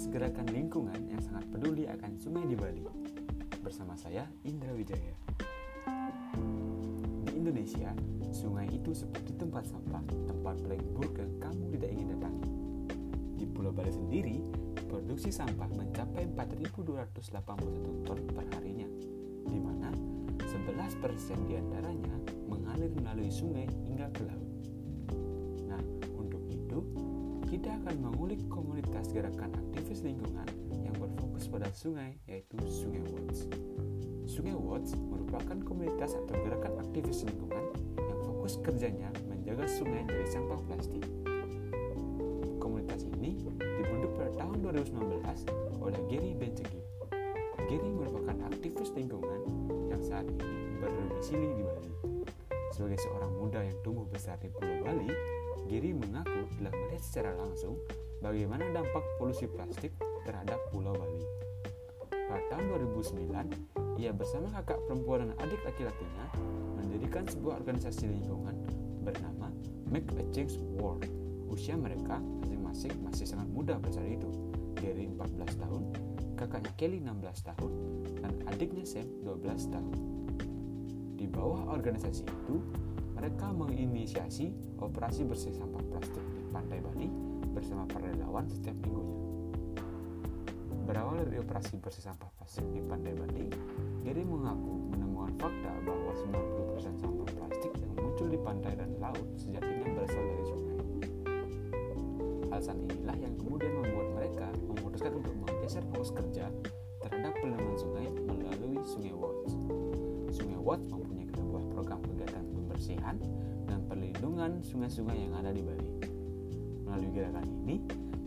membahas gerakan lingkungan yang sangat peduli akan sungai di Bali. Bersama saya, Indra Wijaya. Di Indonesia, sungai itu seperti tempat sampah, tempat paling buruk yang kamu tidak ingin datangi. Di Pulau Bali sendiri, produksi sampah mencapai 4.281 ton per harinya, di mana 11% di antaranya mengalir melalui sungai hingga ke laut. Nah, untuk itu, kita akan mengulik komunitas gerakan aktivis lingkungan yang berfokus pada sungai, yaitu Sungai Watch. Sungai Watch merupakan komunitas atau gerakan aktivis lingkungan yang fokus kerjanya menjaga sungai dari sampah plastik. Komunitas ini dibentuk pada tahun 2019 oleh Gary Benchegib. Gary merupakan aktivis lingkungan yang saat ini berdomisili di Bali. Sebagai seorang muda yang tumbuh besar di Pulau Bali, Giri mengaku telah melihat secara langsung bagaimana dampak polusi plastik terhadap Pulau Bali. Pada tahun 2009, ia bersama kakak perempuan dan adik laki-lakinya mendirikan sebuah organisasi lingkungan bernama Make a Change World. Usia mereka masing-masing masih sangat muda pada saat itu, Gary 14 tahun, kakaknya Kelly 16 tahun, dan adiknya Sam 12 tahun. Di bawah organisasi itu, mereka menginisiasi operasi bersih sampah plastik di Pantai Bali bersama para setiap minggunya. Berawal dari operasi bersih sampah plastik di Pantai Bali, Gary mengaku menemukan fakta bahwa 90% sampah plastik yang muncul di pantai dan laut sejatinya berasal dari sungai. Alasan inilah yang kemudian membuat mereka memutuskan untuk menggeser fokus kerja terhadap pelindungan sungai melalui Sungai Watch. Sungai Watch mempunyai sebuah program pembersihan dan perlindungan sungai-sungai yang ada di Bali. Melalui gerakan ini,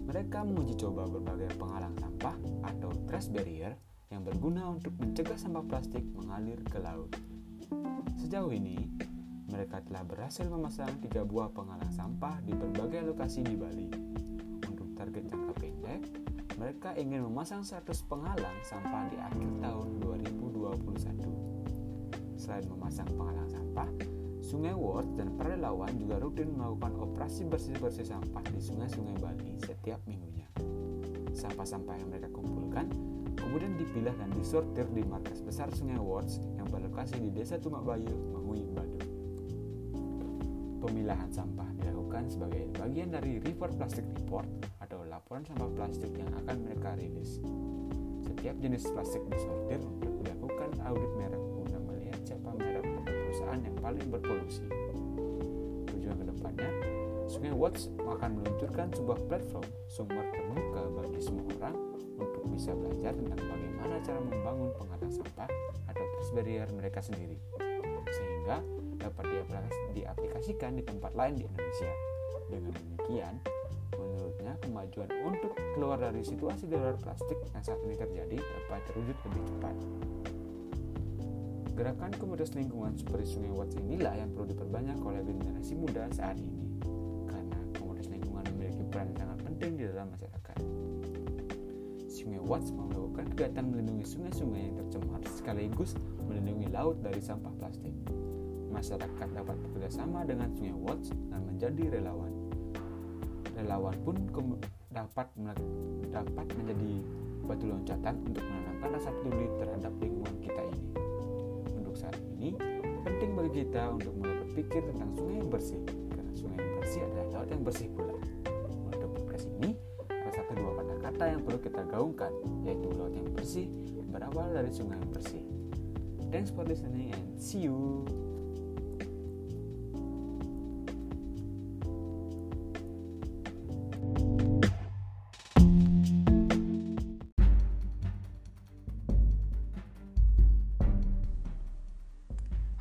mereka menguji coba berbagai penghalang sampah atau trash barrier yang berguna untuk mencegah sampah plastik mengalir ke laut. Sejauh ini, mereka telah berhasil memasang tiga buah penghalang sampah di berbagai lokasi di Bali. Untuk target jangka pendek, mereka ingin memasang 100 penghalang sampah di akhir tahun 2021. Selain memasang penghalang sampah, Sungai Worth dan relawan juga rutin melakukan operasi bersih-bersih sampah di sungai-sungai Bali setiap minggunya. Sampah-sampah yang mereka kumpulkan kemudian dipilah dan disortir di markas besar Sungai Worth yang berlokasi di Desa Tumak Bayu, Mangui, Badu. Pemilahan sampah dilakukan sebagai bagian dari River Plastic Report atau laporan sampah plastik yang akan mereka rilis. Setiap jenis plastik disortir untuk dilakukan audit merek paling berpolusi. Tujuan ke depannya, Sungai Watch akan meluncurkan sebuah platform sumber terbuka bagi semua orang untuk bisa belajar tentang bagaimana cara membangun penghalang sampah atau trash barrier mereka sendiri, sehingga dapat diaplikasikan di tempat lain di Indonesia. Dengan demikian, menurutnya kemajuan untuk keluar dari situasi darurat plastik yang saat ini terjadi dapat terwujud lebih cepat. Gerakan komunitas lingkungan seperti Sungai Watts inilah yang perlu diperbanyak oleh generasi muda saat ini, karena komunitas lingkungan memiliki peran yang sangat penting di dalam masyarakat. Sungai Watts melakukan kegiatan melindungi sungai-sungai yang tercemar sekaligus melindungi laut dari sampah plastik masyarakat dapat bekerjasama dengan Sungai Watch dan menjadi relawan. Relawan pun dapat dapat menjadi batu loncatan untuk menanamkan rasa peduli terhadap lingkungan kita ini. Ini, penting bagi kita untuk mulai berpikir tentang sungai yang bersih, karena sungai yang bersih adalah laut yang bersih pula. Untuk podcast ini, ada satu dua kata-kata yang perlu kita gaungkan, yaitu laut yang bersih berawal dari sungai yang bersih. Thanks for listening and see you.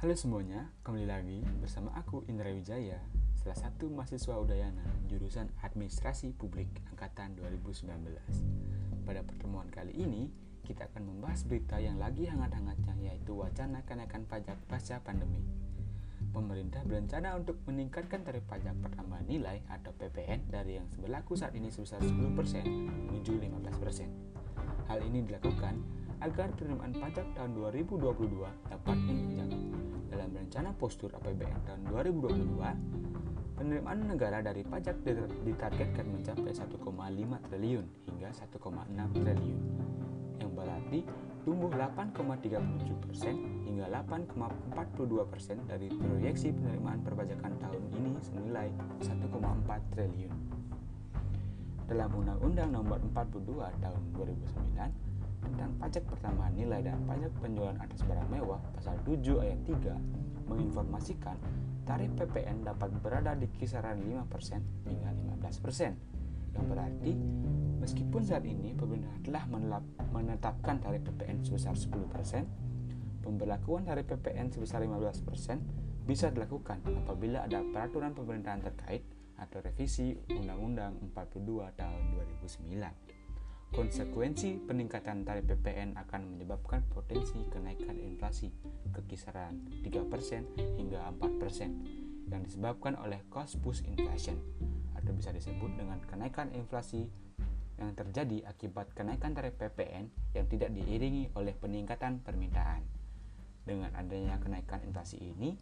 Halo semuanya, kembali lagi bersama aku Indra Wijaya, salah satu mahasiswa Udayana jurusan Administrasi Publik angkatan 2019. Pada pertemuan kali ini, kita akan membahas berita yang lagi hangat-hangatnya yaitu wacana kenaikan pajak pasca pandemi. Pemerintah berencana untuk meningkatkan tarif pajak pertambahan nilai atau PPN dari yang berlaku saat ini sebesar 10% menuju 15%. Hal ini dilakukan agar penerimaan pajak tahun 2022 dapat menunjang. Dalam rencana postur APBN tahun 2022, penerimaan negara dari pajak ditargetkan mencapai 1,5 triliun hingga 1,6 triliun, yang berarti tumbuh 8,37 persen hingga 8,42 persen dari proyeksi penerimaan perpajakan tahun ini senilai 1,4 triliun. Dalam Undang-Undang Nomor 42 Tahun 2009 tentang pajak pertambahan nilai dan pajak penjualan atas barang mewah pasal 7 ayat 3 menginformasikan tarif PPN dapat berada di kisaran 5% hingga 15%, yang berarti meskipun saat ini pemerintah telah menetapkan tarif PPN sebesar 10%, pemberlakuan tarif PPN sebesar 15% bisa dilakukan apabila ada peraturan pemerintahan terkait atau revisi Undang-Undang 42 tahun 2009. Konsekuensi peningkatan tarif PPN akan menyebabkan potensi kenaikan inflasi ke kisaran 3% hingga 4% yang disebabkan oleh cost push inflation atau bisa disebut dengan kenaikan inflasi yang terjadi akibat kenaikan tarif PPN yang tidak diiringi oleh peningkatan permintaan. Dengan adanya kenaikan inflasi ini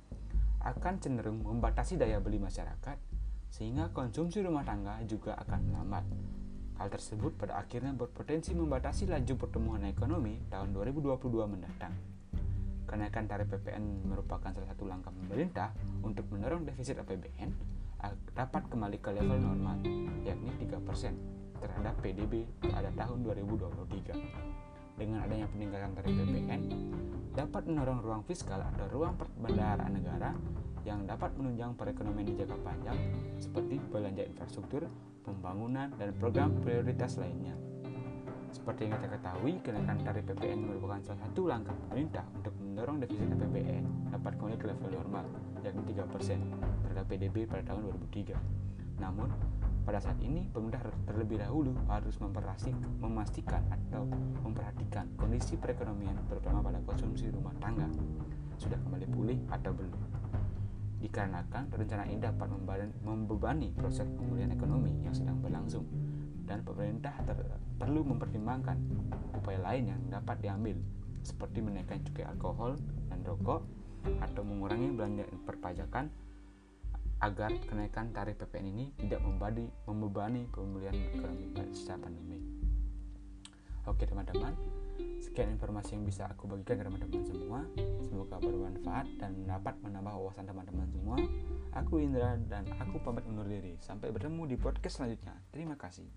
akan cenderung membatasi daya beli masyarakat sehingga konsumsi rumah tangga juga akan melambat. Hal tersebut pada akhirnya berpotensi membatasi laju pertumbuhan ekonomi tahun 2022 mendatang. Kenaikan tarif PPN merupakan salah satu langkah pemerintah untuk mendorong defisit APBN dapat kembali ke level normal, yakni 3% terhadap PDB pada tahun 2023. Dengan adanya peningkatan tarif PPN, dapat mendorong ruang fiskal atau ruang perbendaharaan negara yang dapat menunjang perekonomian di jangka panjang seperti belanja infrastruktur, pembangunan, dan program prioritas lainnya. Seperti yang kita ketahui, kenaikan tarif PPN merupakan salah satu langkah pemerintah untuk mendorong defisit APBN dapat kembali ke level normal, yakni 3% terhadap PDB pada tahun 2003. Namun, pada saat ini pemerintah terlebih dahulu harus memastikan atau memperhatikan kondisi perekonomian terutama pada konsumsi rumah tangga sudah kembali pulih atau belum dikarenakan rencana ini dapat membebani proses pemulihan ekonomi yang sedang berlangsung dan pemerintah perlu mempertimbangkan upaya lain yang dapat diambil seperti menaikkan cukai alkohol dan rokok atau mengurangi belanja perpajakan agar kenaikan tarif PPN ini tidak membadi, membebani pemulihan ekonomi pasca pandemi. Oke teman-teman, sekian informasi yang bisa aku bagikan ke teman-teman semua. Bermanfaat dan dapat menambah wawasan teman-teman semua. Aku Indra dan aku pamit undur diri. Sampai bertemu di podcast selanjutnya. Terima kasih.